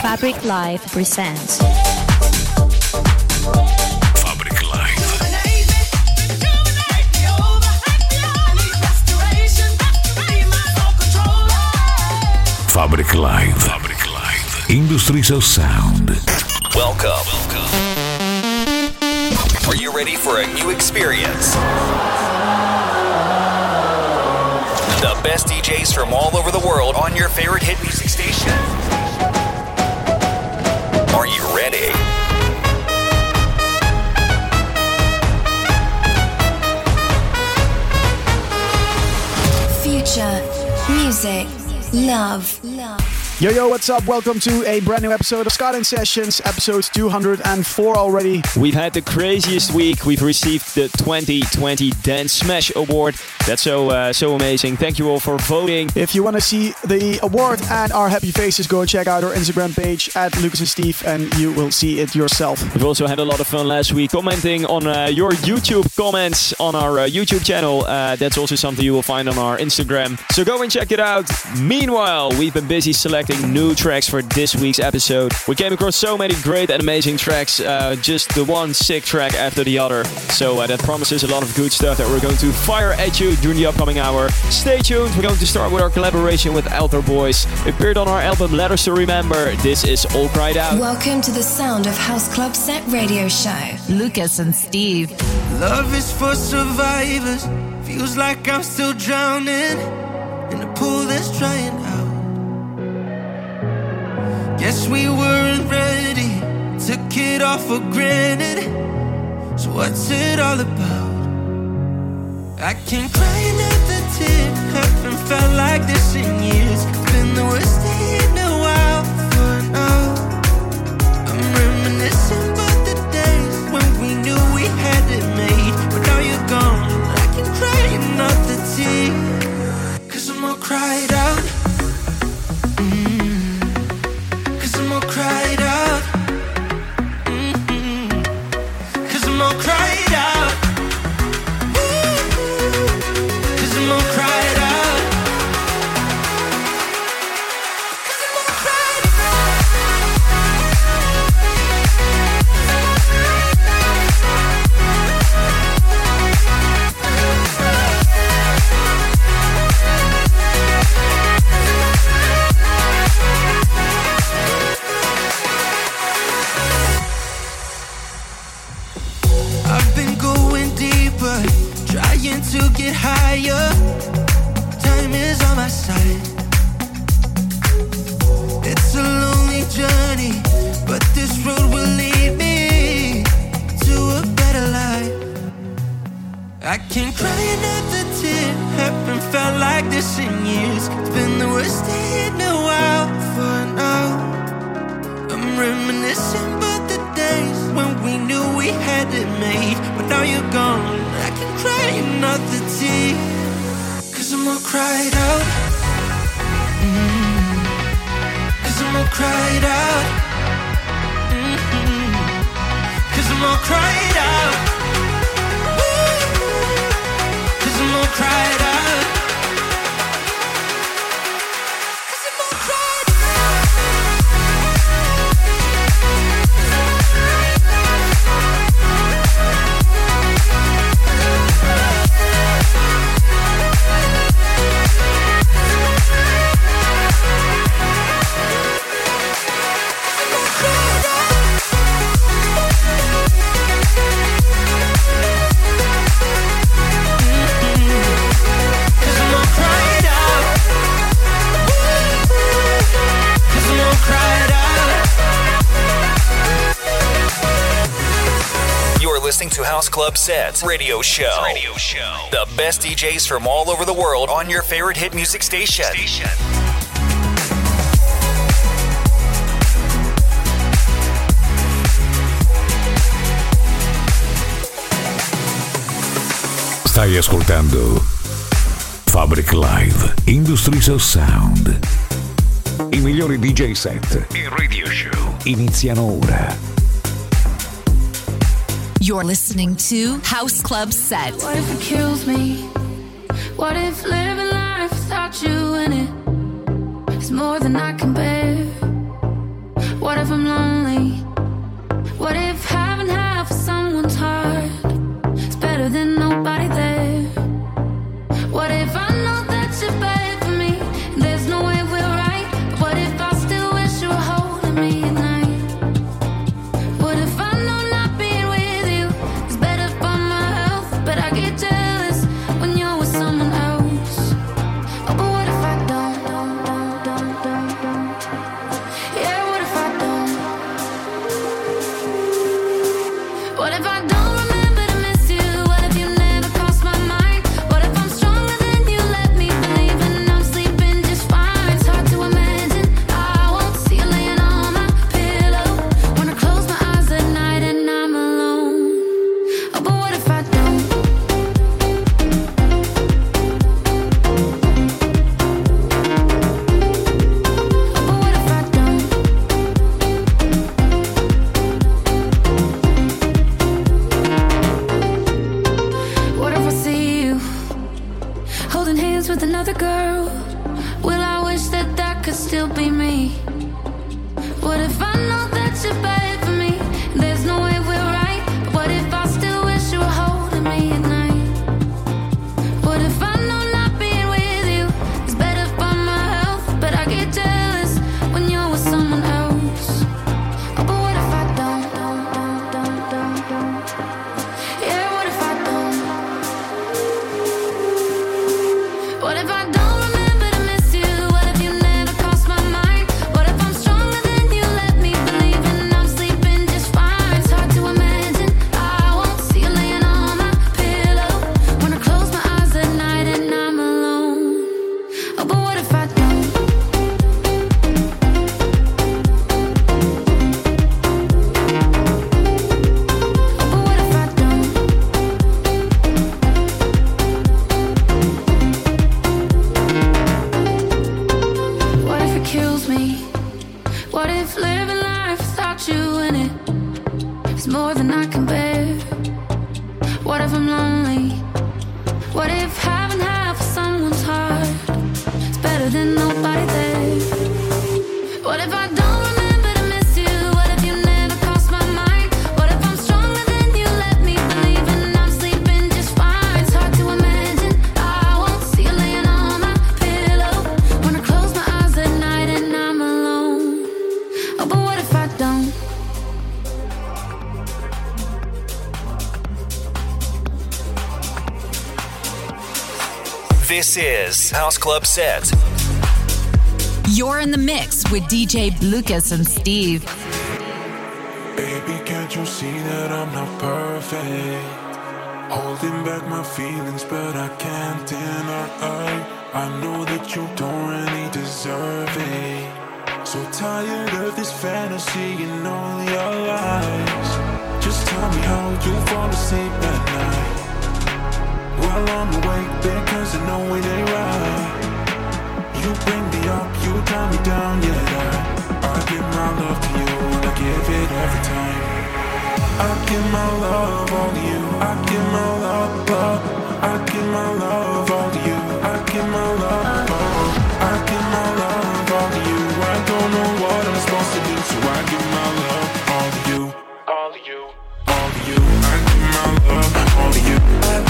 Fabric Live presents. Fabric Live. Fabric Live. Fabric Live. Industries of Sound. Welcome. Are you ready for a new experience? The best DJs from all over the world on your favorite hit music station. Are you ready? Future, music, love, love. Yo, yo, what's up? Welcome to a brand new episode of Scott Scotland Sessions, episode 204 already. We've had the craziest week. We've received the 2020 Dance Smash Award. That's so uh, so amazing. Thank you all for voting. If you want to see the award and our happy faces, go check out our Instagram page at Lucas and Steve, and you will see it yourself. We've also had a lot of fun last week commenting on uh, your YouTube comments on our uh, YouTube channel. Uh, that's also something you will find on our Instagram. So go and check it out. Meanwhile, we've been busy selecting new tracks for this week's episode. We came across so many great and amazing tracks, uh, just the one sick track after the other. So uh, that promises a lot of good stuff that we're going to fire at you during the upcoming hour. Stay tuned. We're going to start with our collaboration with Elder Boys. Appeared on our album Letters to Remember. This is All Cried Out. Welcome to the Sound of House Club Set radio show. Lucas and Steve. Love is for survivors. Feels like I'm still drowning in a pool that's drying out. Guess we weren't ready. Took it all for granted. So what's it all about? I can't cry another tear. Haven't felt like this in years. Been the worst day in a while for now. Uh, I'm reminiscing about the days when we knew we had it made. But now you're gone. I can cry another I'm all cried out. To House Club Sets Radio Show. Radio Show. The best DJs from all over the world on your favorite hit music station. Stai ascoltando Fabric Live. Industries of Sound. I migliori DJ set e radio show iniziano ora. You're listening to House Club Set. What if it kills me? What if living life without you in it is more than I can bear? our buddies What if living life without you in it is more than I can bear? What if I'm lonely? What if having half of someone's heart is better than nobody there? This is House Club Set. You're in the mix with DJ Lucas and Steve. Baby, can't you see that I'm not perfect? Holding back my feelings, but I can't deny. I know that you don't really deserve it. So tired of this fantasy and all your lies. Just tell me how you fall asleep at night. While I'm awake, there cause I know it ain't right. You bring me up, you tie me down, yeah I, I give my love to you and I give it every time. I give my love all to you. I give my love, love. I give my love all to you. I give my love, love. I give my love.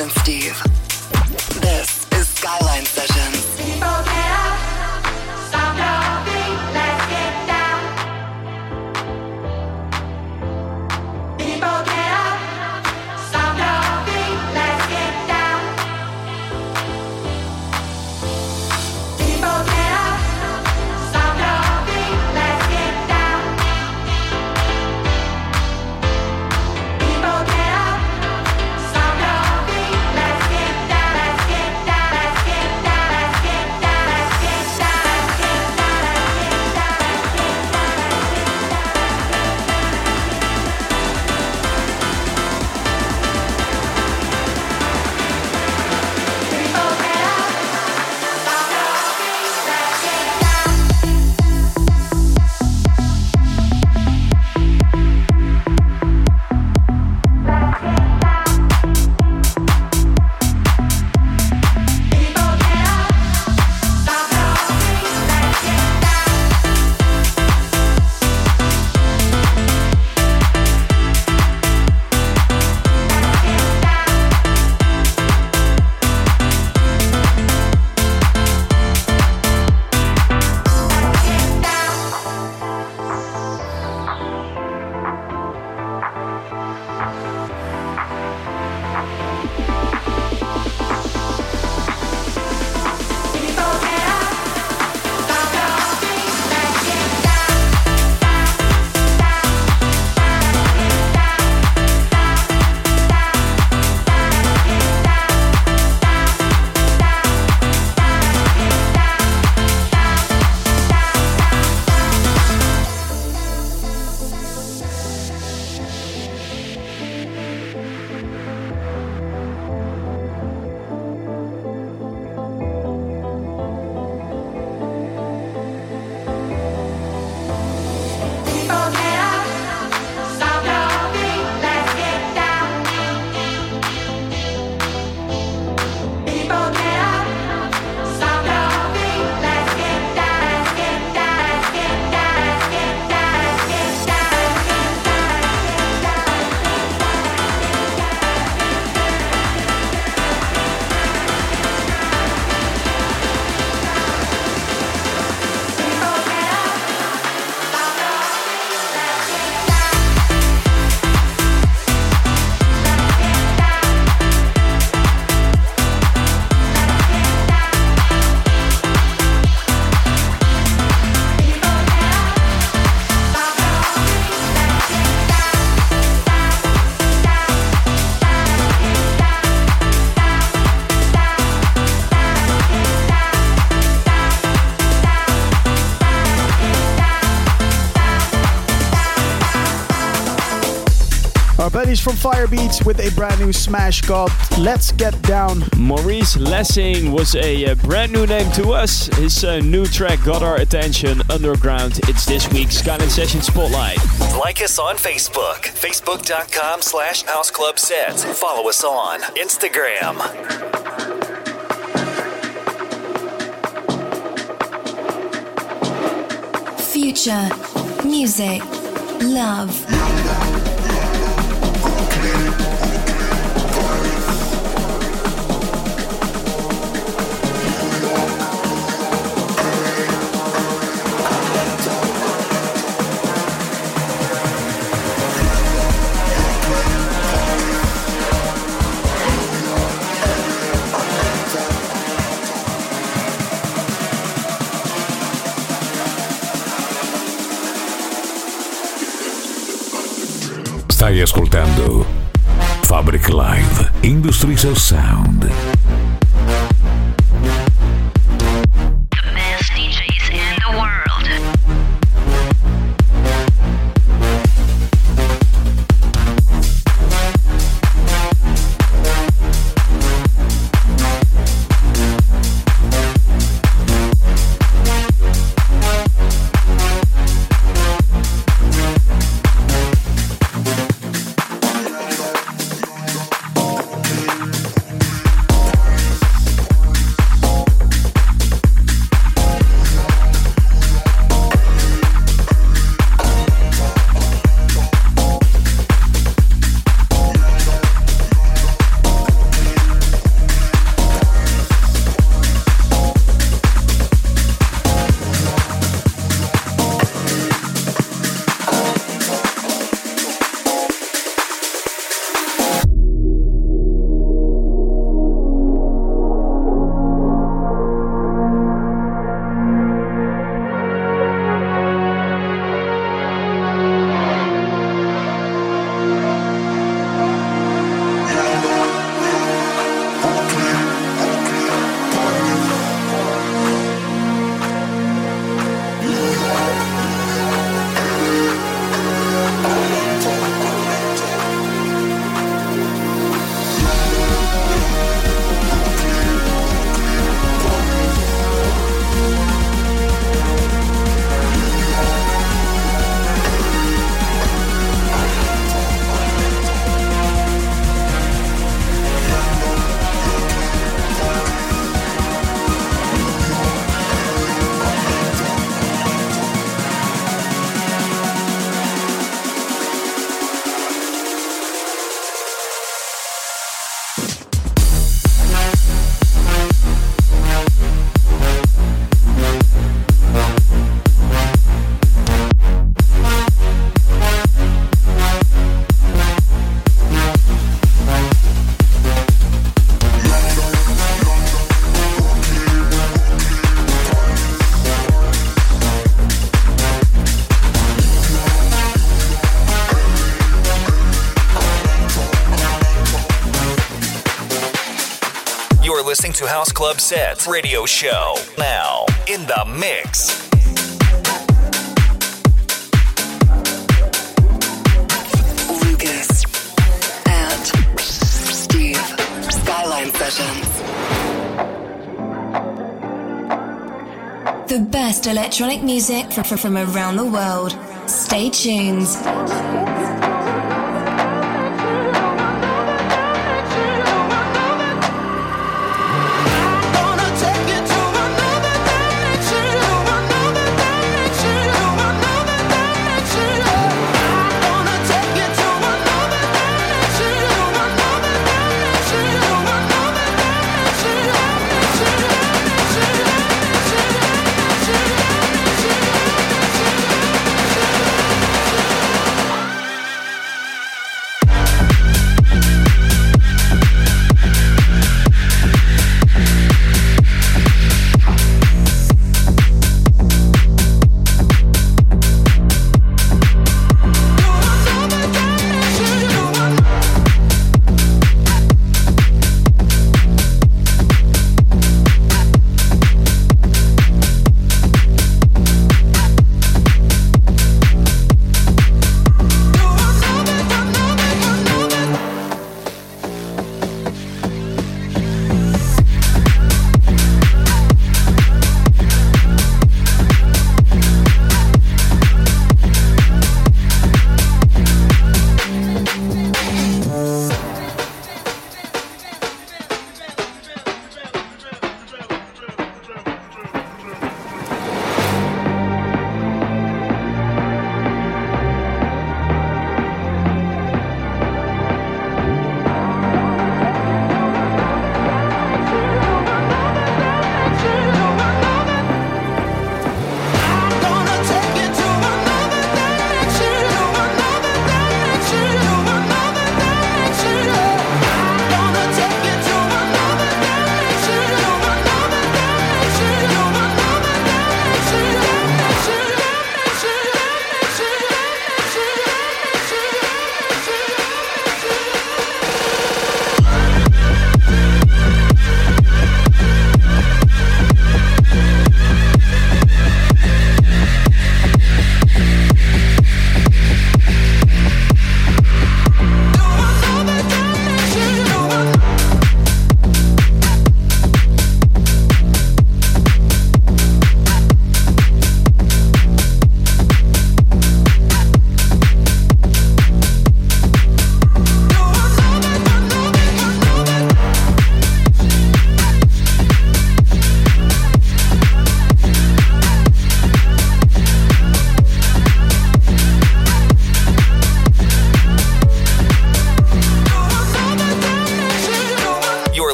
and Steve. This is Skyline Session. From Firebeats with a brand new smash called Let's Get Down. Maurice Lessing was a uh, brand new name to us. His uh, new track got our attention. Underground. It's this week's Skyline Session Spotlight. Like us on Facebook, facebook.com slash House Club Set. Follow us on Instagram. Future, music, love. Industries of Sound. Club Sets radio show. Now, in the mix. Lucas and Steve. Skyline Sessions. The best electronic music from, from around the world. Stay tuned.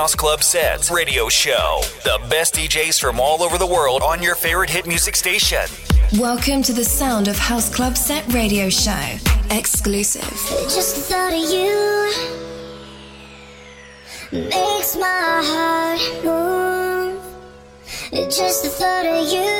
House Club Sets radio show. The best DJs from all over the world on your favorite hit music station. Welcome to the sound of House Club Set radio show. Exclusive. Just thought of you makes my heart move. Just the thought of you.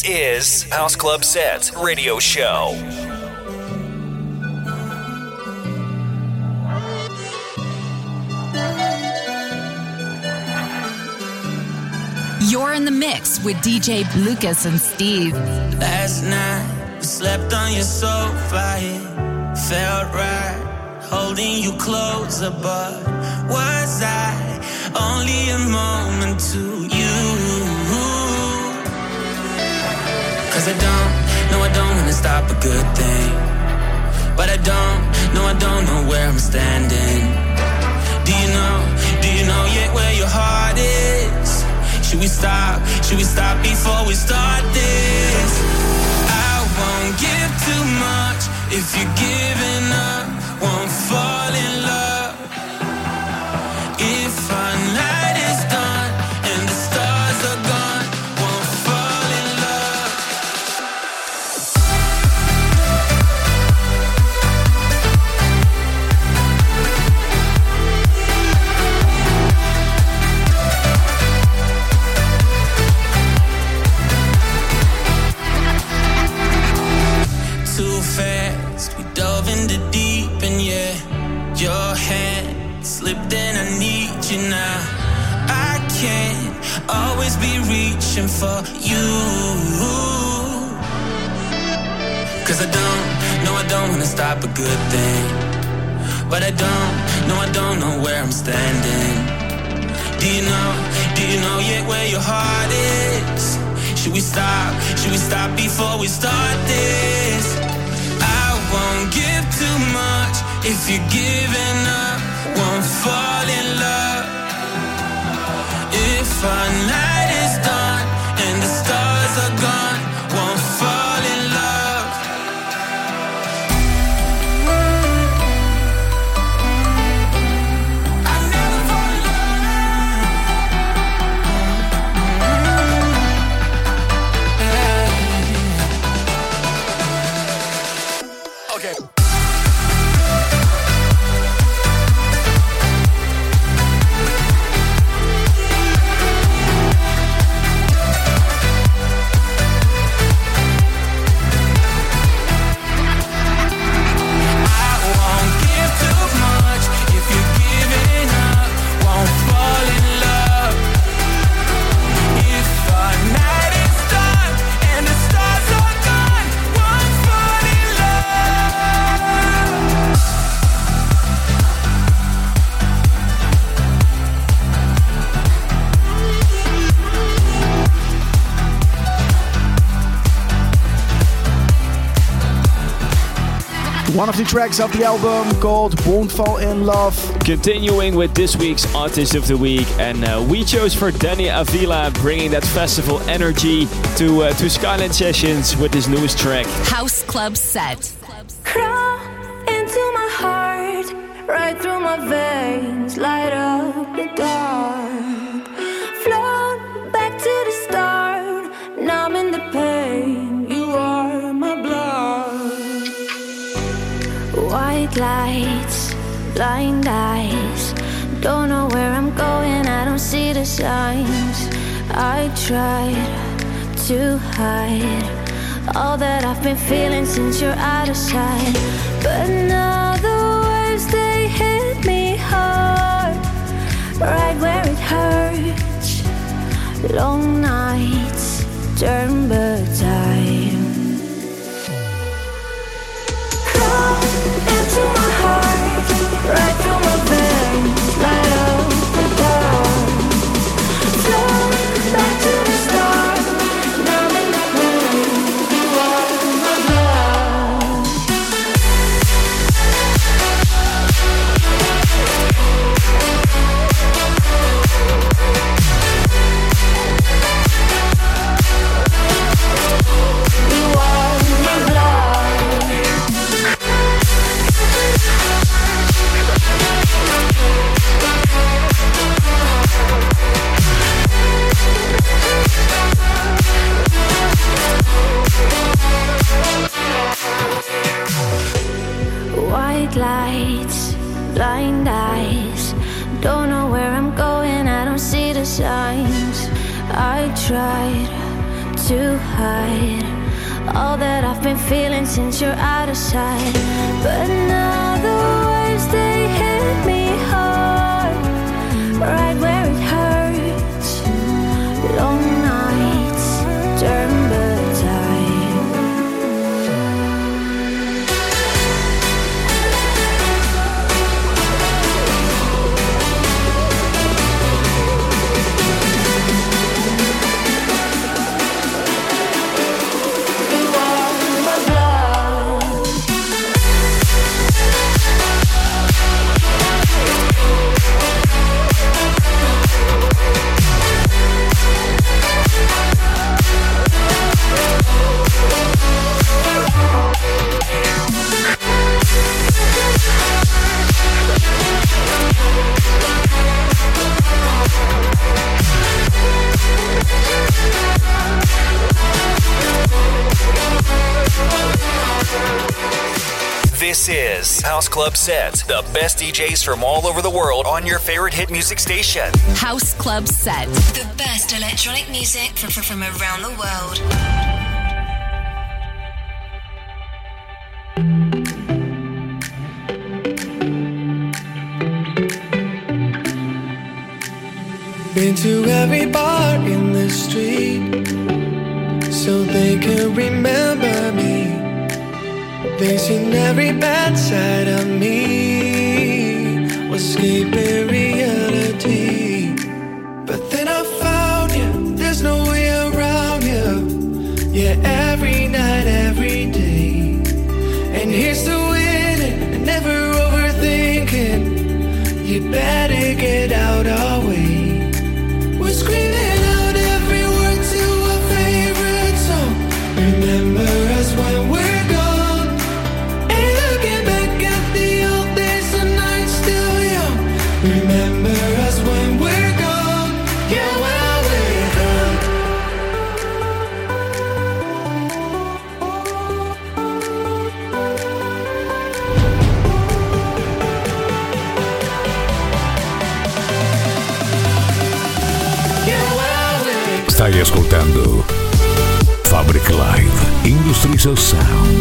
This is House Club Set Radio Show. You're in the mix with DJ Lucas and Steve. Last night, we slept on your sofa. It felt right, holding you closer. But was I only a moment to Cause I don't, no, I don't wanna stop a good thing. But I don't, no, I don't know where I'm standing. Do you know, do you know yet where your heart is? Should we stop, should we stop before we start this? I won't give too much if you're giving up. Reaching for you. Cause I don't, no, I don't wanna stop a good thing. But I don't, no, I don't know where I'm standing. Do you know, do you know yet where your heart is? Should we stop, should we stop before we start this? I won't give too much if you're giving up. Won't fall in love if our night are gone. One of the tracks of the album called Won't Fall in Love. Continuing with this week's Artist of the Week, and uh, we chose for Danny Avila, bringing that festival energy to uh, to Skyline Sessions with his newest track. House Club Set. Crawl into my heart, right through my veins, light up the dark. White lights, blind eyes. Don't know where I'm going, I don't see the signs. I tried to hide all that I've been feeling since you're out of sight. But now the waves they hit me hard, right where it hurts. Long nights turn but time. Right all that I've been feeling since you're out of sight. But now Club Set, the best DJs from all over the world on your favorite hit music station. House Club Set. The best electronic music from, from, from around the world. Been to every bar in the street so they can remember me. Seen every bad side of me, was escaping reality. But then I found you, there's no way around you. Yeah, every night, every day. And here's to winning never overthinking. You better So sound.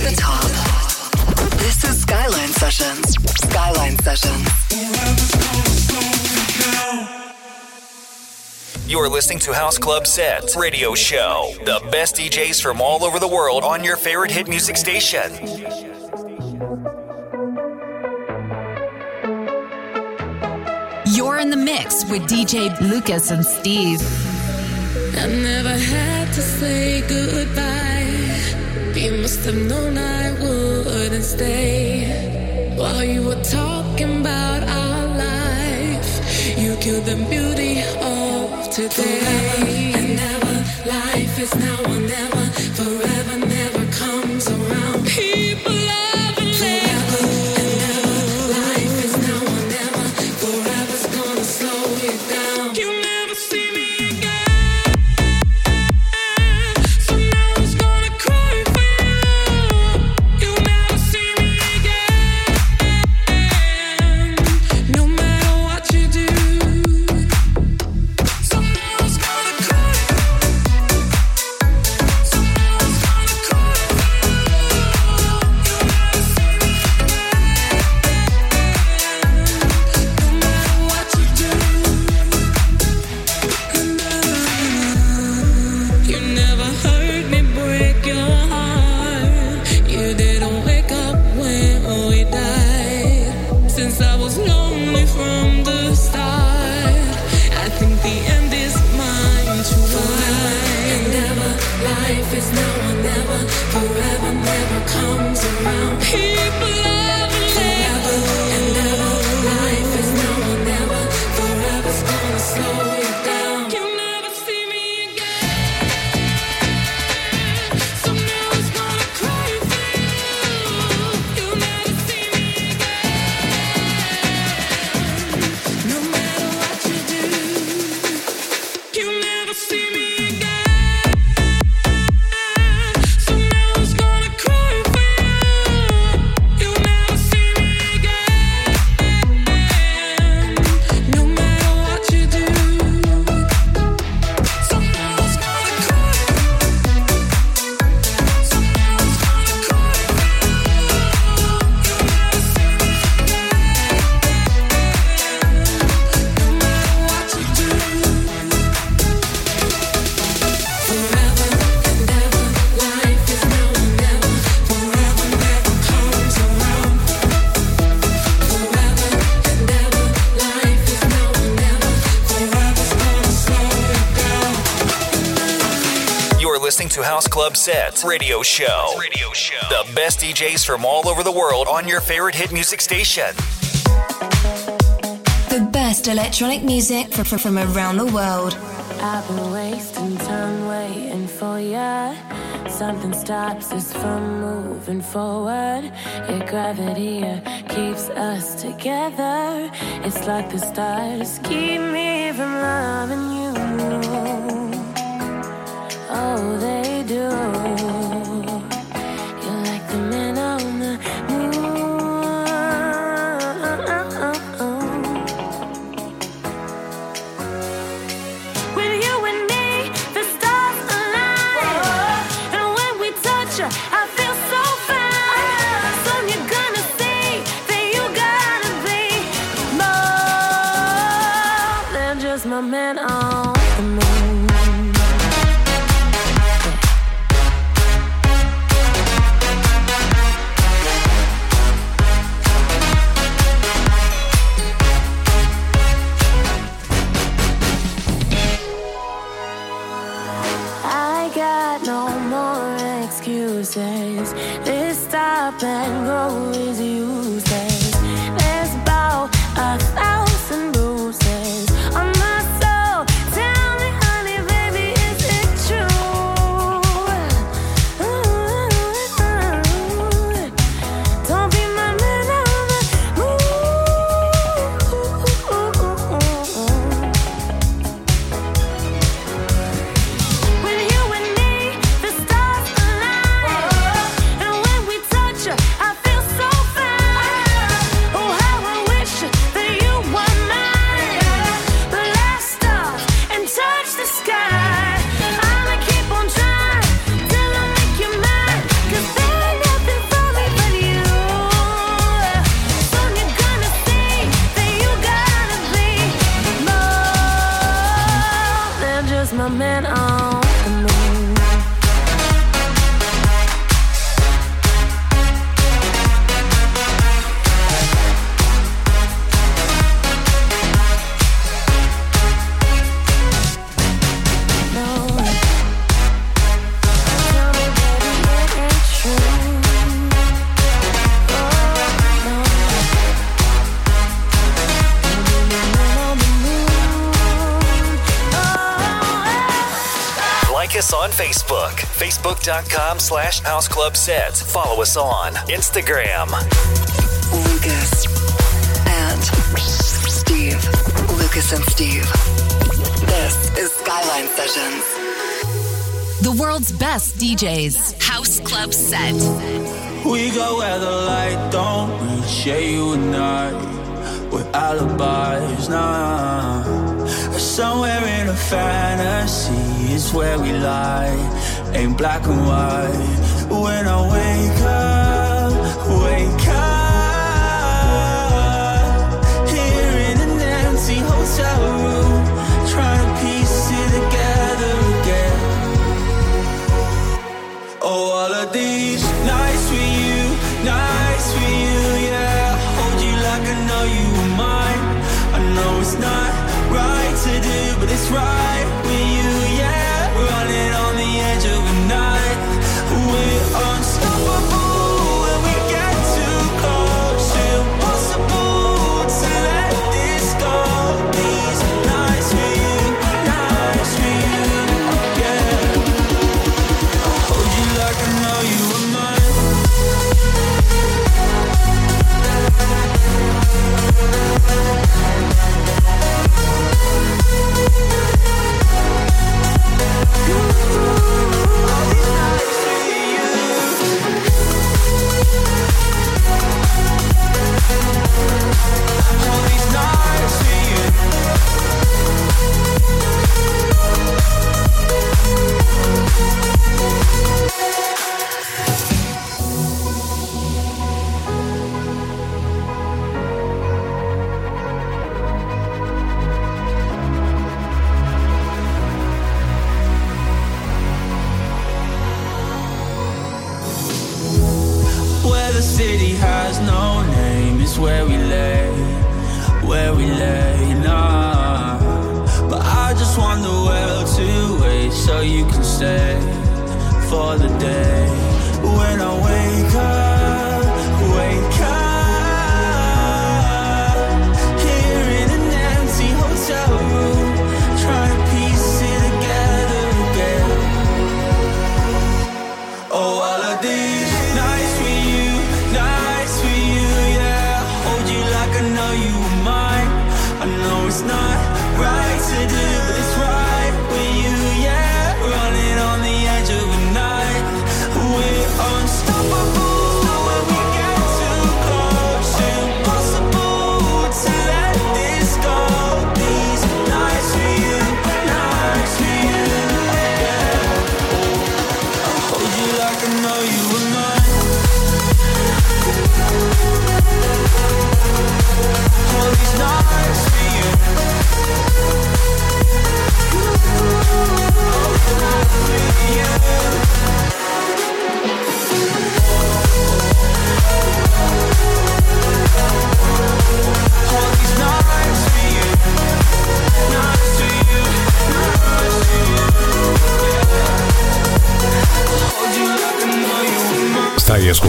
to the top. This is Skyline Sessions. Skyline Sessions. You're listening to House Club Sets radio show. The best DJs from all over the world on your favorite hit music station. You're in the mix with DJ Lucas and Steve. I never had to say goodbye. You must have known I wouldn't stay while you were talking about our life. You killed the beauty of today. And never, life is now or never. Forever. comes around. People Radio Show. Radio Show. The best DJs from all over the world on your favorite hit music station. The best electronic music for, for, from around the world. I've been wasting time waiting for ya. Something stops us from moving forward. Your gravity uh, keeps us together. It's like the stars keep me from loving you. Oh, they do. Facebook, facebook.com slash house club sets. Follow us on Instagram. Lucas and Steve. Lucas and Steve. This is Skyline Sessions. The world's best DJs. House Club Set. We go where the light don't reach, yeah, you and I, with alibis, nah. Somewhere in a fantasy is where we lie, ain't black and white. When I wake up, wake up, here in an empty hotel room, trying to piece it together again. Oh, all of these nights with you, nights with you, yeah. Hold you like I know you mine. I know it's not right to do, but it's right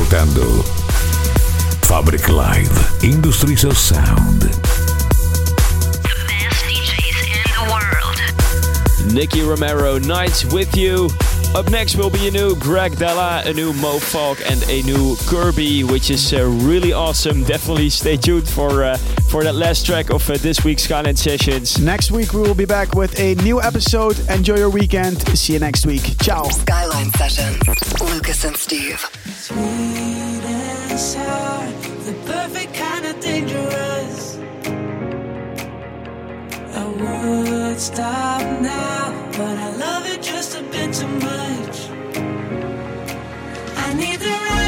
Stai ascoltando Fabric Live Industries of Sound. Nicky Romero, Nights with You. Up next will be a new Greg Della, a new Mo Falk, and a new Kirby, which is uh, really awesome. Definitely stay tuned for uh, for that last track of uh, this week's Skyline Sessions. Next week, we will be back with a new episode. Enjoy your weekend. See you next week. Ciao. Skyline Sessions. Lucas and Steve. Sweet and sour, the perfect kind of dangerous. I would stop now, but I love it just a bit too much. I need the right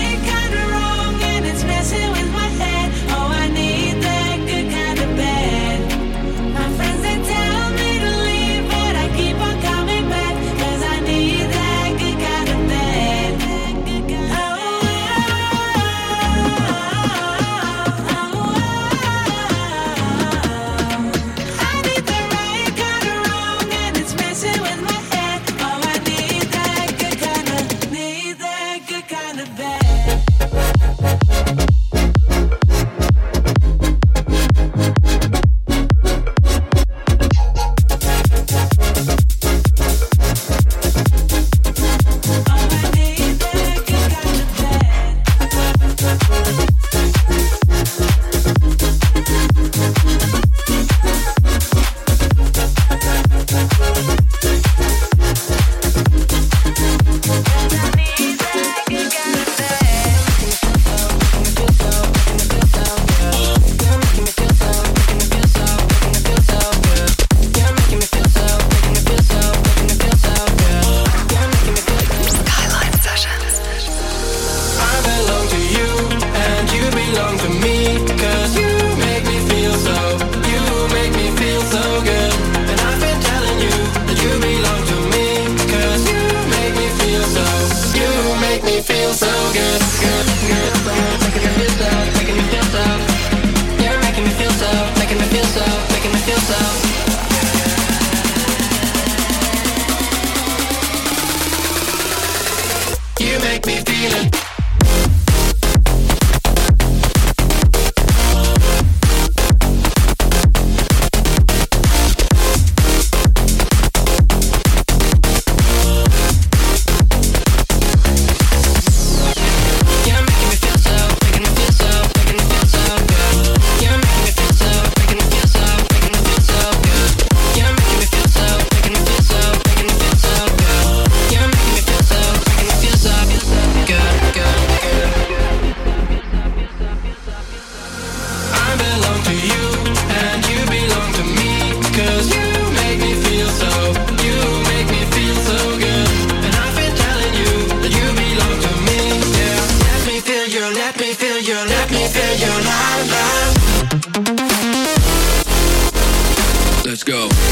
Let's go.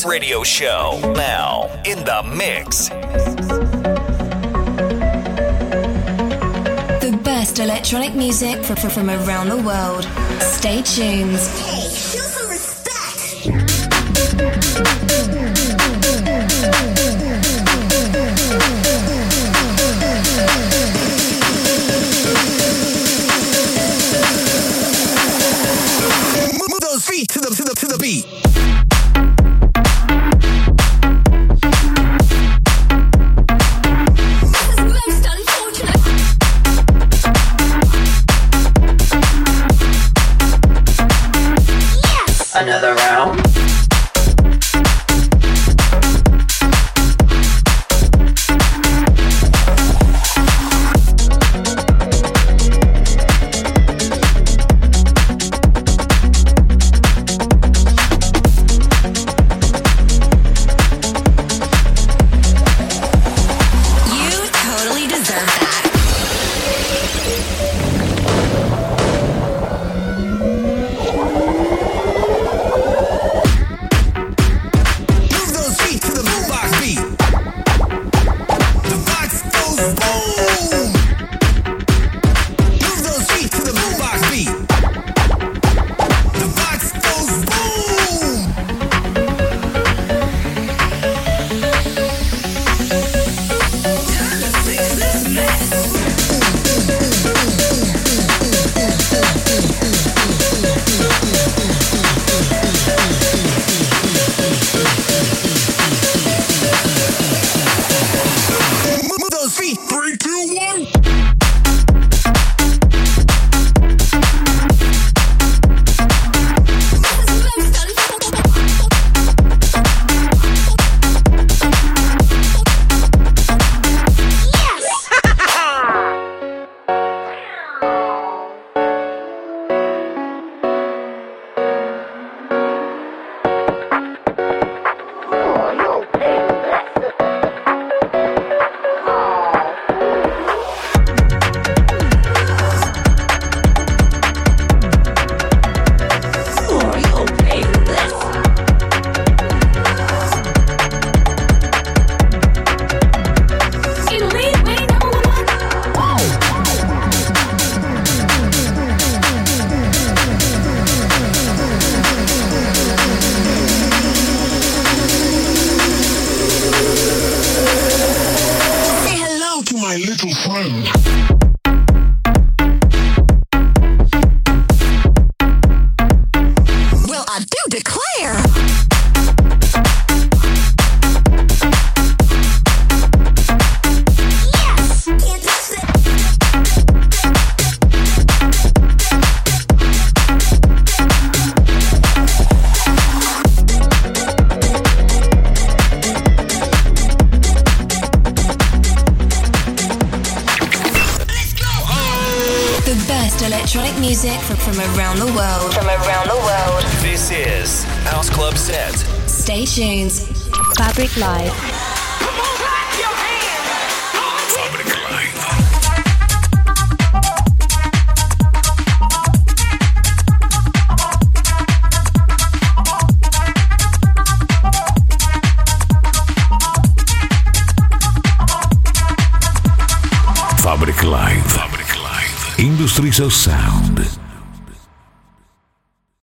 Sports Radio Show. Now, in the mix. The best electronic music from, from around the world. Stay tuned.